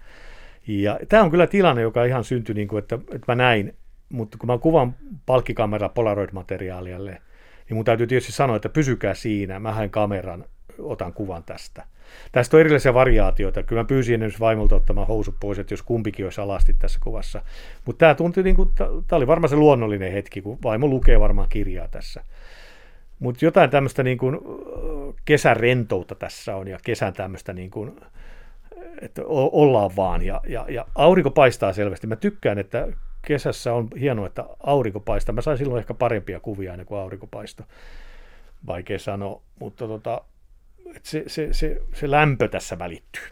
Ja tämä on kyllä tilanne, joka ihan syntyi, niin kuin, että, että mä näin, mutta kun mä kuvan palkkikamera Polaroid-materiaalialle, niin mun täytyy tietysti sanoa, että pysykää siinä, mä haen kameran, otan kuvan tästä. Tästä on erilaisia variaatioita. Kyllä mä pyysin ennen vaimolta ottamaan housut pois, että jos kumpikin olisi alasti tässä kuvassa. Mutta tämä tuntui, niin kuin, tämä oli varmaan se luonnollinen hetki, kun vaimo lukee varmaan kirjaa tässä. Mutta jotain tämmöistä niin kuin kesän rentoutta tässä on ja kesän tämmöistä niin kuin, että ollaan vaan ja, ja, ja aurinko paistaa selvästi. Mä tykkään, että kesässä on hienoa, että aurinko paistaa. Mä sain silloin ehkä parempia kuvia aina kuin aurinko paistoi. Vaikea sanoa, mutta tota, se, se, se, se lämpö tässä välittyy.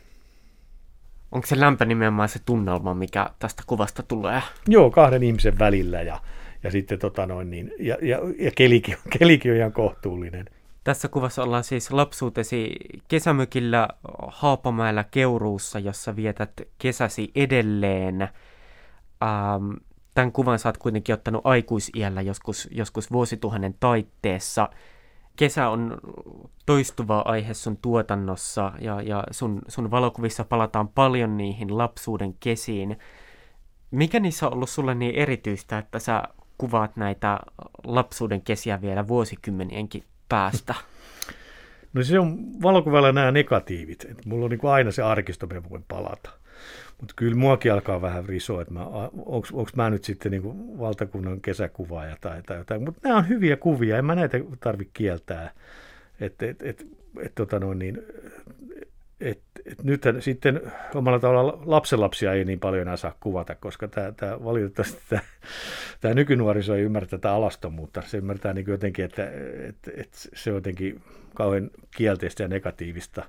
Onko se lämpö nimenomaan se tunnelma, mikä tästä kuvasta tulee? Joo, kahden ihmisen välillä ja, ja sitten tota noin niin, ja, ja, ja kelikin, [laughs] kelikin on ihan kohtuullinen. Tässä kuvassa ollaan siis lapsuutesi kesämökillä Haapamäellä Keuruussa, jossa vietät kesäsi edelleen. Ähm, tämän kuvan sä oot kuitenkin ottanut aikuisiällä joskus, joskus vuosituhannen taitteessa – kesä on toistuva aihe sun tuotannossa ja, ja sun, sun valokuvissa palataan paljon niihin lapsuuden kesiin. Mikä niissä on ollut sulle niin erityistä, että sä kuvaat näitä lapsuuden kesiä vielä vuosikymmenienkin päästä? [laughs] No se on valokuvalla nämä negatiivit. Mulla on niin aina se arkisto, me voin palata. Mutta kyllä muakin alkaa vähän risoa, että onko mä nyt sitten niin valtakunnan kesäkuvaaja tai, tai jotain. Mutta nämä on hyviä kuvia, en mä näitä tarvitse kieltää. Että et, et, et, tota niin, et, et nyt sitten omalla tavalla lapsenlapsia ei niin paljon enää saa kuvata, koska tämä, tämä valitettavasti tämä, tämä nykynuoriso ei ymmärrä tätä alastomuutta. Se ymmärtää niin jotenkin, että, että, että se on jotenkin kauhean kielteistä ja negatiivista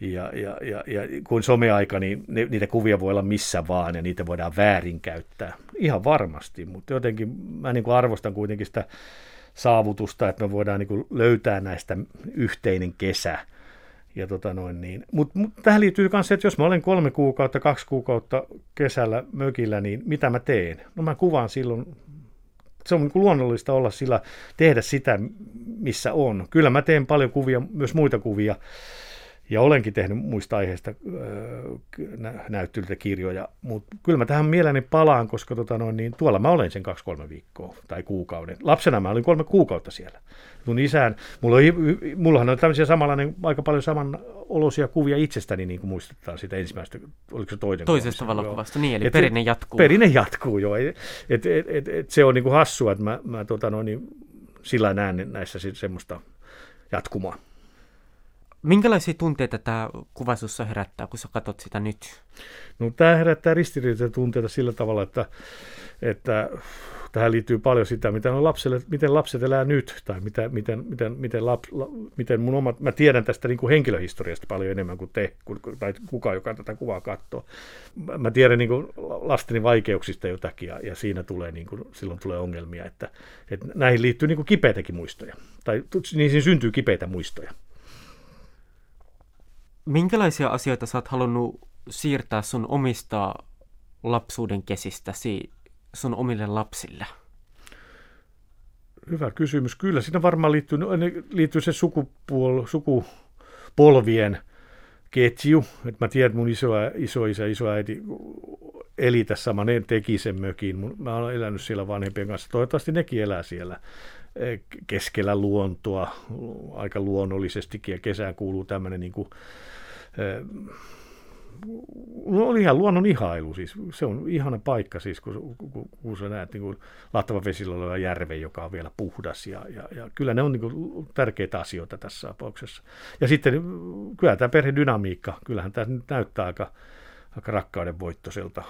ja, ja, ja, ja kun someaika, niin ne, niitä kuvia voi olla missä vaan ja niitä voidaan väärinkäyttää. Ihan varmasti, mutta jotenkin mä niin kuin arvostan kuitenkin sitä saavutusta, että me voidaan niin kuin löytää näistä yhteinen kesä. Ja tota noin niin. Mutta mut tähän liittyy myös se, että jos mä olen kolme kuukautta, kaksi kuukautta kesällä mökillä, niin mitä mä teen? No mä kuvaan silloin se on niin luonnollista olla sillä, tehdä sitä, missä on. Kyllä mä teen paljon kuvia, myös muita kuvia, Ja olenkin tehnyt muista aiheista näyttelyitä kirjoja, mutta kyllä mä tähän mielelläni palaan, koska tota noin, niin tuolla mä olen sen kaksi-kolme viikkoa tai kuukauden. Lapsena mä olin kolme kuukautta siellä. Mun isään, mulla oli, mullahan on tämmöisiä samanlainen, aika paljon samanoloisia kuvia itsestäni, niin kuin muistetaan sitä ensimmäistä, oliko se toinen Toisesta valokuvasta, niin, eli et, perinne jatkuu. Perinne jatkuu, joo. Et, et, et, et, et, se on niin kuin hassua, että mä, mä tota noin, niin, sillä näen näissä semmoista jatkumaa. Minkälaisia tunteita tämä kuva sinussa herättää, kun sä katsot sitä nyt? No, tämä herättää ristiriitaisia tunteita sillä tavalla, että, että tähän liittyy paljon sitä, mitä on lapselle, miten lapset elää nyt, tai mitä, miten, miten, miten, lap, la, miten mun omat, mä tiedän tästä niin kuin henkilöhistoriasta paljon enemmän kuin te, tai kuka, joka tätä kuvaa katsoo. Mä tiedän niin kuin lasteni vaikeuksista jotakin, ja, ja siinä tulee, niin kuin, silloin tulee ongelmia, että, että näihin liittyy niin kuin kipeitäkin muistoja, tai niin siinä syntyy kipeitä muistoja. Minkälaisia asioita sä oot halunnut siirtää sun omista lapsuuden kesistäsi sun omille lapsille? Hyvä kysymys. Kyllä siinä varmaan liittyy, no, liittyy se sukupuol, sukupolvien ketju. Et mä tiedän, että mun iso, isoisä, isoäiti eli tässä sama, ne teki sen mökin. Mä olen elänyt siellä vanhempien kanssa. Toivottavasti nekin elää siellä keskellä luontoa aika luonnollisestikin ja kesään kuuluu tämmöinen niin kuin, no, oli ihan luonnon ihailu, siis se on ihana paikka, siis, kun, kun, kun sä näet niin Lahtava vesillä oleva järve, joka on vielä puhdas, ja, ja, ja kyllä ne on niin kuin, tärkeitä asioita tässä tapauksessa. Ja sitten kyllä tämä perhedynamiikka, kyllähän tämä nyt näyttää aika, aika rakkauden voittoselta.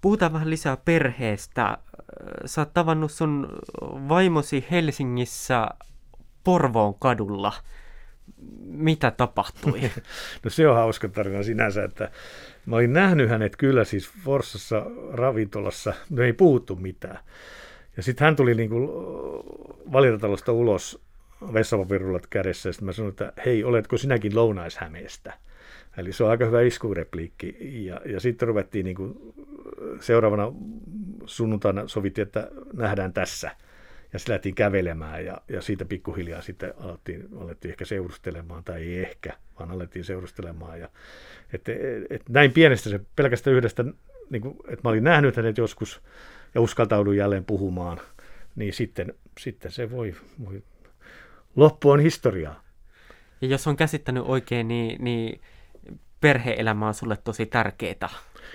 Puhutaan vähän lisää perheestä. Sä oot tavannut sun vaimosi Helsingissä Porvoon kadulla – mitä tapahtui? [laughs] no se on hauska tarina sinänsä, että mä olin nähnyt hänet kyllä siis Forssassa ravintolassa, no ei puhuttu mitään. Ja sitten hän tuli niin valintatalosta ulos vessapapirulat kädessä, ja sitten mä sanoin, että hei, oletko sinäkin lounaishämeestä? Eli se on aika hyvä iskurepliikki. Ja, ja sitten ruvettiin niin kuin, seuraavana sunnuntaina sovittiin, että nähdään tässä – ja sitten lähdettiin kävelemään ja, ja siitä pikkuhiljaa sitten alettiin, alettiin ehkä seurustelemaan, tai ei ehkä, vaan alettiin seurustelemaan. Ja, et, et, näin pienestä se pelkästään yhdestä, niin kuin, että mä olin nähnyt hänet joskus ja uskaltaudun jälleen puhumaan, niin sitten, sitten se voi, voi, loppu on historiaa. Ja jos on käsittänyt oikein, niin, niin perhe-elämä on sulle tosi tärkeää.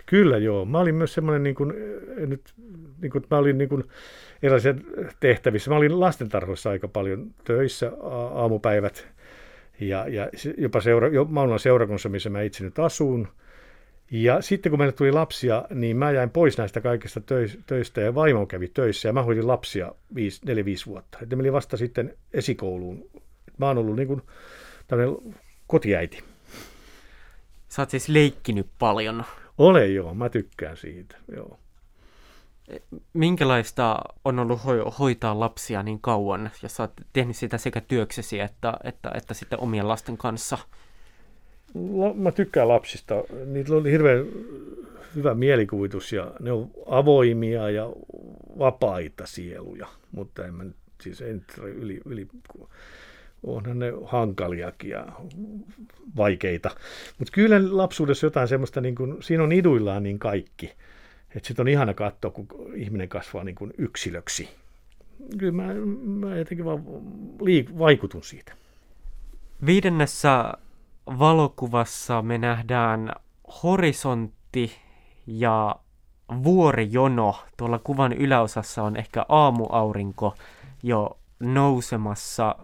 Kyllä joo. Mä olin myös semmoinen, niin kuin, nyt, niin kuin, mä olin niin kuin, erilaisissa tehtävissä. Mä olin lastentarhoissa aika paljon töissä aamupäivät ja, ja jopa seura, jo, Maunan seurakunnassa, missä mä itse nyt asun. Ja sitten kun meille tuli lapsia, niin mä jäin pois näistä kaikista töistä ja vaimo kävi töissä ja mä hoidin lapsia 4-5 vuotta. Että meni vasta sitten esikouluun. Mä oon ollut niin kuin tämmöinen kotiäiti. Sä oot siis leikkinyt paljon. Ole joo, mä tykkään siitä, joo. Minkälaista on ollut ho- hoitaa lapsia niin kauan, jos sä oot tehnyt sitä sekä työksesi että, että, että sitten omien lasten kanssa? Mä tykkään lapsista. Niillä on hirveän hyvä mielikuvitus ja ne on avoimia ja vapaita sieluja, mutta en mä nyt, siis en yli, yli onhan ne hankaliakin ja vaikeita. Mutta kyllä lapsuudessa jotain semmoista, niin kun, siinä on iduillaan niin kaikki. Että sitten on ihana katsoa, kun ihminen kasvaa niin kuin yksilöksi. Kyllä mä, mä jotenkin vaan liik- vaikutun siitä. Viidennessä valokuvassa me nähdään horisontti ja vuorijono. Tuolla kuvan yläosassa on ehkä aamuaurinko jo nousemassa.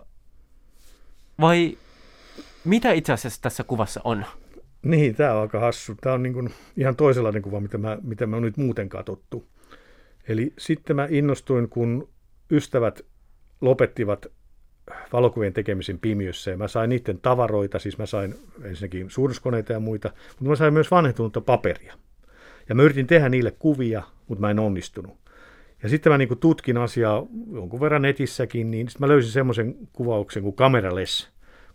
Vai mitä itse asiassa tässä kuvassa on? Niin, tämä on aika hassu. Tämä on niin kuin ihan toisenlainen kuva, mitä mä, mitä mä oon nyt muuten katsottu. Eli sitten mä innostuin, kun ystävät lopettivat valokuvien tekemisen pimiössä ja mä sain niiden tavaroita, siis mä sain ensinnäkin suuruskoneita ja muita, mutta mä sain myös vanhentunutta paperia. Ja mä yritin tehdä niille kuvia, mutta mä en onnistunut. Ja sitten mä niin tutkin asiaa jonkun verran netissäkin, niin sitten mä löysin semmoisen kuvauksen kuin cameraless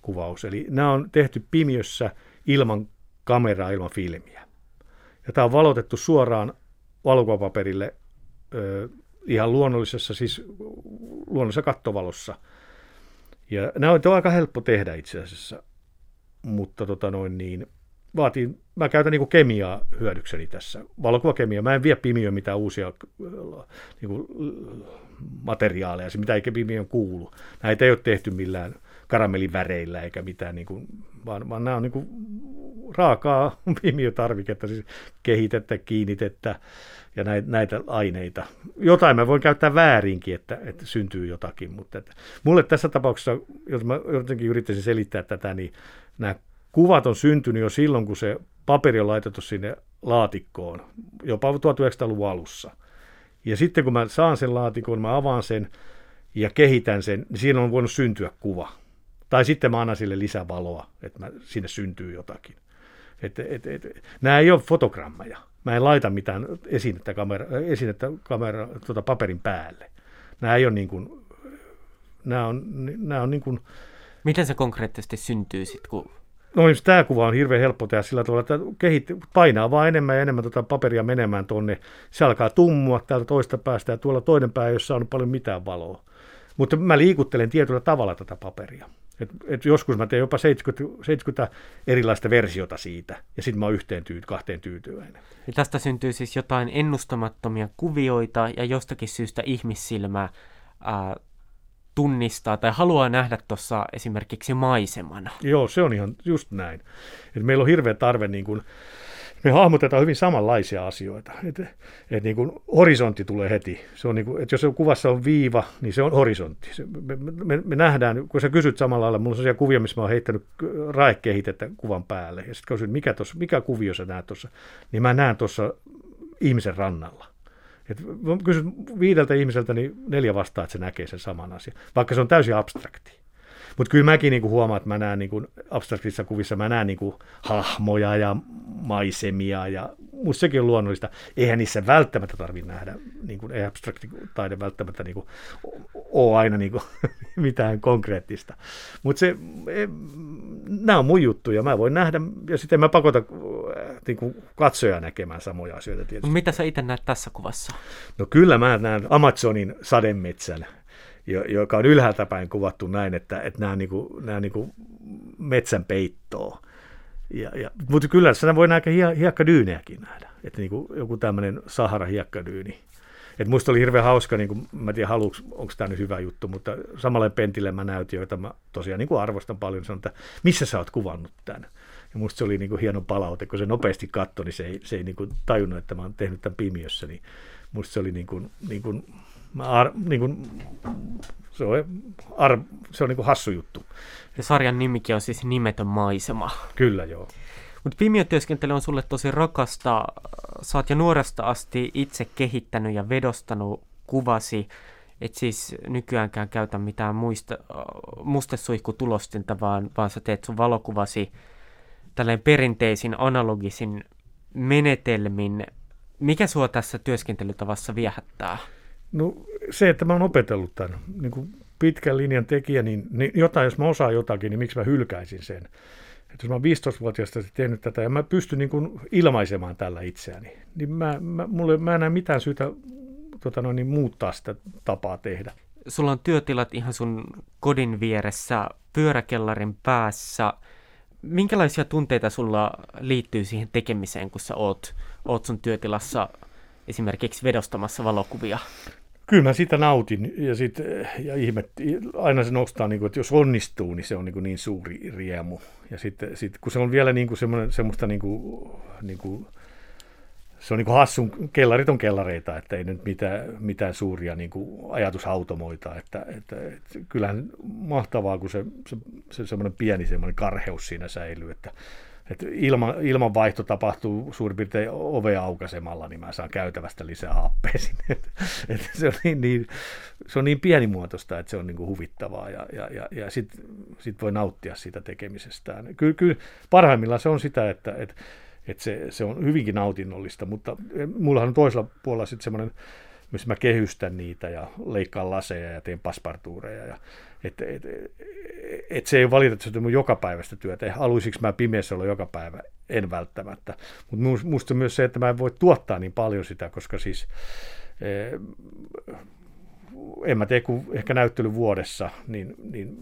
kuvaus. Eli nämä on tehty pimiössä ilman kameraa ilman filmiä. Ja tämä on valotettu suoraan valokuvapaperille ihan luonnollisessa, siis luonnollisessa kattovalossa. Ja nämä on, aika helppo tehdä itse asiassa. mutta tota noin niin, vaatii, mä käytän niin kemiaa hyödykseni tässä, valokuvakemia. Mä en vie pimiöön mitään uusia niin kuin, materiaaleja, se mitä ei pimiöön kuulu. Näitä ei ole tehty millään karamelliväreillä eikä mitään, niin kuin, vaan, vaan nämä on niin kuin raakaa [laughs] pimiötarviketta, siis kehitettä, kiinnitettä ja näitä, näitä aineita. Jotain mä voin käyttää väärinkin, että, että syntyy jotakin, mutta että, mulle tässä tapauksessa, jos mä jotenkin yrittäisin selittää tätä, niin nämä kuvat on syntynyt jo silloin, kun se paperi on laitettu sinne laatikkoon, jopa 1900-luvun alussa. Ja sitten kun mä saan sen laatikon, mä avaan sen ja kehitän sen, niin siinä on voinut syntyä kuva. Tai sitten mä annan sille lisävaloa, että mä, sinne syntyy jotakin. Et, et, et, nämä ei ole fotogrammeja. Mä en laita mitään esinettä, kamera, esinettä kamera, tuota, paperin päälle. Nämä ei ole niin kuin, nämä on, nämä on niin kuin, Miten se konkreettisesti syntyy sitten, kun No tämä kuva on hirveän helppo tehdä sillä tavalla, että kehit, painaa vaan enemmän ja enemmän tuota paperia menemään tuonne. Se alkaa tummua täältä toista päästä ja tuolla toinen pää ei ole saanut paljon mitään valoa. Mutta mä liikuttelen tietyllä tavalla tätä paperia. Et, et joskus mä teen jopa 70, 70 erilaista versiota siitä, ja sitten mä oon yhteen tyy- kahteen tyytyväinen. Ja tästä syntyy siis jotain ennustamattomia kuvioita, ja jostakin syystä ihmissilmä ää, tunnistaa tai haluaa nähdä tuossa esimerkiksi maisemana. Joo, se on ihan just näin. Et meillä on hirveä tarve niin kuin, me hahmotetaan hyvin samanlaisia asioita. Et, et niin kuin horisontti tulee heti. Se on niin kuin, että jos kuvassa on viiva, niin se on horisontti. Se, me, me, me, nähdään, kun sä kysyt samalla lailla, mulla on sellaisia kuvia, missä mä oon heittänyt raekehitettä kuvan päälle. Ja sitten kysyt, mikä, tossa, mikä kuvio sä näet tuossa, niin mä näen tuossa ihmisen rannalla. Et kysyt viideltä ihmiseltä, niin neljä vastaa, että se näkee sen saman asian, vaikka se on täysin abstrakti. Mutta kyllä mäkin niinku huomaan, että mä näen niinku abstraktissa kuvissa, mä näen niinku hahmoja ja maisemia ja musta sekin on luonnollista. Eihän niissä välttämättä tarvitse nähdä, niinku, ei abstrakti taide välttämättä niinku, ole aina niinku, [laughs] mitään konkreettista. Mutta se, e, nämä on mun juttuja, mä voin nähdä ja sitten mä pakota niinku, katsoja näkemään samoja asioita tietysti. Mitä sä itse näet tässä kuvassa? No kyllä mä näen Amazonin sademetsän joka on ylhäältä päin kuvattu näin, että, että nämä, niin kuin, nämä niin kuin metsän peittoa. Ja, ja, mutta kyllä siinä voi nähdä hiekkadyynejäkin nähdä, että niin kuin joku tämmöinen Sahara-hiekkadyyni. Et musta oli hirveän hauska, niin kuin, mä en tiedä haluuks, onko tämä nyt hyvä juttu, mutta samalle pentille mä näytin, joita mä tosiaan niin kuin arvostan paljon, sanon, että missä sä oot kuvannut tämän? Ja musta se oli niin kuin hieno palaute, kun se nopeasti katsoi, niin se ei, se ei niin kuin tajunnut, että mä oon tehnyt tämän pimiössä, niin musta se oli niin kuin, niin kuin ar, niin kuin, se on, ar, se on niin kuin hassu juttu. Ja sarjan nimikin on siis Nimetön maisema. Kyllä, joo. Mutta pimiötyöskentely on sulle tosi rakasta. Sä oot jo nuoresta asti itse kehittänyt ja vedostanut kuvasi, et siis nykyäänkään käytä mitään muista, mustesuihkutulostinta, vaan, vaan sä teet sun valokuvasi tälleen perinteisin analogisin menetelmin. Mikä sua tässä työskentelytavassa viehättää? No se, että mä oon opetellut tämän niin kuin pitkän linjan tekijä, niin, niin jotain, jos mä osaan jotakin, niin miksi mä hylkäisin sen? Että jos mä oon 15-vuotiaasta tehnyt tätä ja mä pystyn niin kuin ilmaisemaan tällä itseäni, niin mä, mä, mulle, mä en näe mitään syytä tota noin, niin muuttaa sitä tapaa tehdä. Sulla on työtilat ihan sun kodin vieressä, pyöräkellarin päässä. Minkälaisia tunteita sulla liittyy siihen tekemiseen, kun sä oot, oot sun työtilassa esimerkiksi vedostamassa valokuvia? Kyllä mä sitä nautin ja, sit, ja ihmet, aina se nostaa, niin kuin, että jos onnistuu, niin se on niin, kuin niin suuri riemu. Ja sitten sit, kun se on vielä niin kuin semmoista, niin kuin, niin kuin, se on niin kuin hassun, kellarit on kellareita, että ei nyt mitään, mitään suuria niin kuin ajatushautomoita, että, että, että kyllähän mahtavaa, kun se, se, se semmoinen pieni semmoinen karheus siinä säilyy, että että ilma, ilmanvaihto tapahtuu suurin piirtein ovea aukaisemalla, niin mä saan käytävästä lisää happea sinne. Et, et se, on niin, niin, se on niin pienimuotoista, että se on niin kuin huvittavaa ja, ja, ja, ja sitten sit voi nauttia siitä tekemisestään. Kyllä, kyllä parhaimmillaan se on sitä, että, että, että se, se on hyvinkin nautinnollista, mutta mullahan on toisella puolella sitten semmoinen missä mä kehystän niitä ja leikkaan laseja ja teen paspartuureja. Ja, et, et, et se ei ole valitettavasti mun jokapäiväistä työtä. Haluaisinko mä pimeässä olla joka päivä? En välttämättä. Mutta musta myös se, että mä en voi tuottaa niin paljon sitä, koska siis e, en mä tee kuin ehkä näyttely vuodessa, niin, niin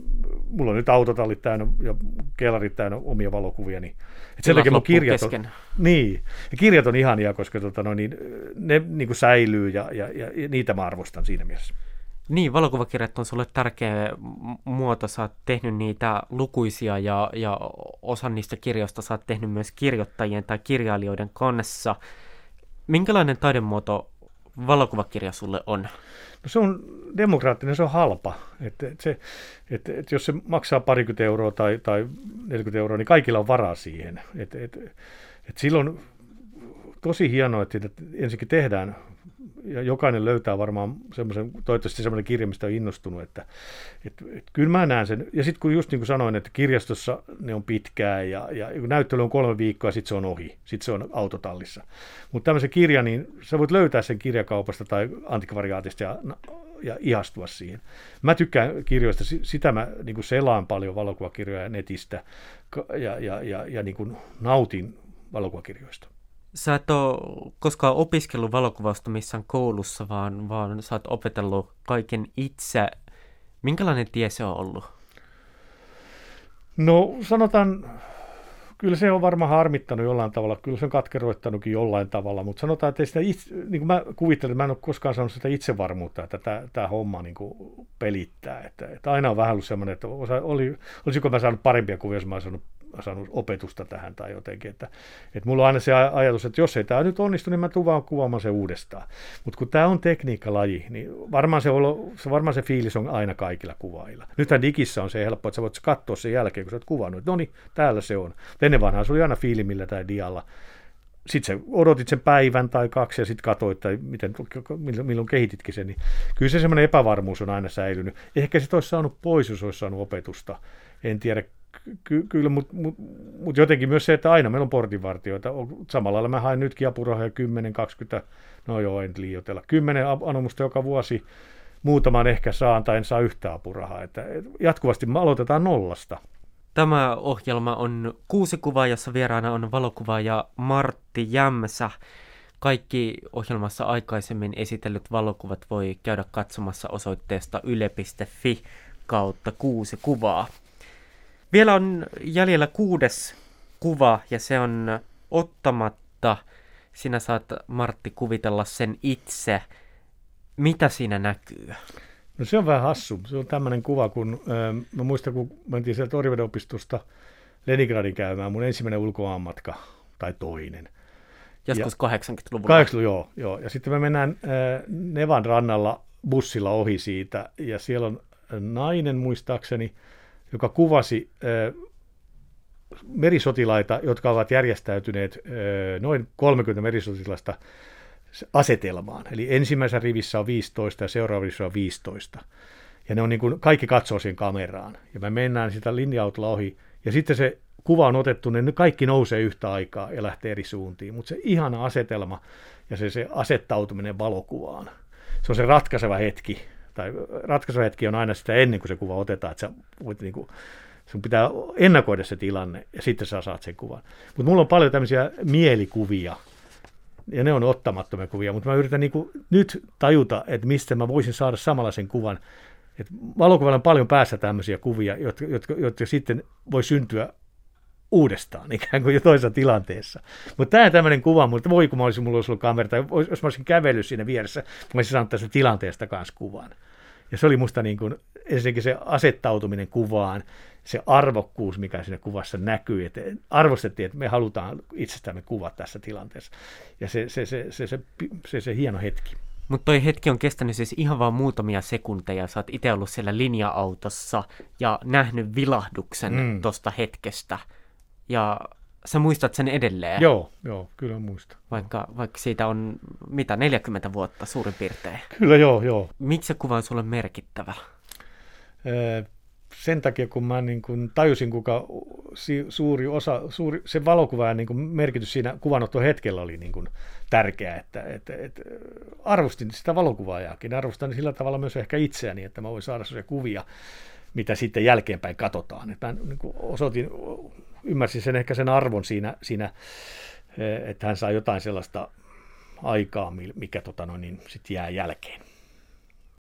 mulla on nyt autotallit täynnä ja kellarit täynnä omia valokuvia, niin et sen takia mun kirjat on, niin, ja kirjat on ihania, koska tota, no, niin, ne niin kuin säilyy ja, ja, ja, ja, niitä mä arvostan siinä mielessä. Niin, valokuvakirjat on sulle tärkeä muoto. Sä oot tehnyt niitä lukuisia ja, ja osan niistä kirjoista sä oot tehnyt myös kirjoittajien tai kirjailijoiden kanssa. Minkälainen taidemuoto valokuvakirja sulle on? No se on demokraattinen, se on halpa. Et, et se, et, et jos se maksaa parikymmentä euroa tai, tai 40 euroa, niin kaikilla on varaa siihen. Et, et, et silloin tosi hienoa, että ensinnäkin tehdään ja jokainen löytää varmaan semmoisen, toivottavasti semmoinen kirja, mistä on innostunut, että, että, että kyllä mä näen sen. Ja sitten kun just niin kuin sanoin, että kirjastossa ne on pitkää ja, ja näyttely on kolme viikkoa, sitten se on ohi, sitten se on autotallissa. Mutta tämmöisen kirja, niin sä voit löytää sen kirjakaupasta tai antikvariaatista ja, ja ihastua siihen. Mä tykkään kirjoista, sitä mä niin kuin selaan paljon valokuvakirjoja netistä ja, ja, ja, ja niin kuin nautin valokuvakirjoista sä et ole koskaan opiskellut valokuvausta missään koulussa, vaan, vaan sä oot opetellut kaiken itse. Minkälainen tie se on ollut? No sanotaan, kyllä se on varmaan harmittanut jollain tavalla, kyllä se on katkeroittanutkin jollain tavalla, mutta sanotaan, että sitä itse, niin kuin mä kuvittelen, että mä en ole koskaan saanut sitä itsevarmuutta, että tämä, tämä homma niin kuin pelittää. Että, että aina on vähän ollut semmoinen, että osa, oli, olisiko mä saanut parempia kuvia, jos mä olisin saanut saanut opetusta tähän tai jotenkin. Että, että mulla on aina se ajatus, että jos ei tämä nyt onnistu, niin mä tuun vaan kuvaamaan se uudestaan. Mutta kun tämä on tekniikkalaji, niin varmaan se, olo, se, varmaan se fiilis on aina kaikilla kuvailla. Nythän digissä on se helppo, että sä voit katsoa sen jälkeen, kun sä oot kuvannut, no niin, täällä se on. Ennen vanhaan se oli aina fiilimillä tai dialla sitten sä odotit sen päivän tai kaksi ja sitten katsoit, tai miten, milloin kehititkin sen, niin kyllä se semmoinen epävarmuus on aina säilynyt. Ehkä se olisi saanut pois, jos olisi saanut opetusta. En tiedä, ky- kyllä, mutta mut, mut jotenkin myös se, että aina meillä on portinvartioita. Samalla lailla mä haen nytkin apurahoja 10, 20, no joo, en liioitella, 10 anomusta joka vuosi. Muutaman ehkä saan tai en saa yhtä apurahaa. Että jatkuvasti me aloitetaan nollasta. Tämä ohjelma on kuusi kuvaa, jossa vieraana on valokuvaaja Martti Jämsä. Kaikki ohjelmassa aikaisemmin esitellyt valokuvat voi käydä katsomassa osoitteesta yle.fi kautta kuusi kuvaa. Vielä on jäljellä kuudes kuva ja se on ottamatta. Sinä saat Martti kuvitella sen itse. Mitä siinä näkyy? No se on vähän hassu. Se on tämmöinen kuva, kun äh, mä muistan, kun mentiin sieltä Oriveden opistosta Leningradin käymään, mun ensimmäinen ulkomaanmatka, tai toinen. Joskus 80-luvulla. 80 joo, joo. Ja sitten me mennään äh, Nevan rannalla bussilla ohi siitä, ja siellä on nainen muistaakseni, joka kuvasi merisotilaita, jotka ovat järjestäytyneet noin 30 merisotilasta asetelmaan. Eli ensimmäisessä rivissä on 15 ja seuraavassa on 15. Ja ne on niin kuin, kaikki katsoo siihen kameraan. Ja me mennään sitä linja-autolla ohi. Ja sitten se kuva on otettu, ne kaikki nousee yhtä aikaa ja lähtee eri suuntiin. Mutta se ihana asetelma ja se, se asettautuminen valokuvaan, se on se ratkaiseva hetki, tai ratkaisuhetki on aina sitä ennen kuin se kuva otetaan, että voit niin kuin, sun pitää ennakoida se tilanne ja sitten sä saat sen kuvan. Mutta mulla on paljon tämmöisiä mielikuvia, ja ne on ottamattomia kuvia, mutta mä yritän niin kuin nyt tajuta, että mistä mä voisin saada samanlaisen kuvan. Et valokuvalla on paljon päässä tämmöisiä kuvia, jotka, jotka, jotka sitten voi syntyä uudestaan, [laughs] ikään kuin jo toisessa tilanteessa. Mutta tämä tämmöinen kuva, mutta voi kun mä olisin, mulla olisi ollut kamera, tai jos mä olisin kävellyt siinä vieressä, mä olisin saanut tästä tilanteesta kanssa kuvan. Ja se oli musta niin kuin, ensinnäkin se asettautuminen kuvaan, se arvokkuus, mikä siinä kuvassa näkyy, että arvostettiin, että me halutaan itsestämme kuva tässä tilanteessa. Ja se, se, se, se, se, se, se hieno hetki. Mutta toi hetki on kestänyt siis ihan vaan muutamia sekunteja. Sä oot itse ollut siellä linja-autossa ja nähnyt vilahduksen mm. tuosta hetkestä. Ja sä muistat sen edelleen? Joo, joo, kyllä muistan. Vaikka, vaikka siitä on, mitä, 40 vuotta suurin piirtein? Kyllä, joo, joo. Miksi se kuva on sulle merkittävä? Ee, sen takia, kun mä niin kun tajusin, kuinka suuri osa, suuri, se valokuvaajan niin merkitys siinä kuvanotto hetkellä oli niin kun tärkeä, että, että, että arvostin sitä valokuvaajaakin, arvostan sillä tavalla myös ehkä itseäni, että mä voin saada sellaisia kuvia, mitä sitten jälkeenpäin katsotaan. Että mä niin osoitin ymmärsin sen ehkä sen arvon siinä, siinä että hän saa jotain sellaista aikaa, mikä tota, no, niin, sit jää jälkeen.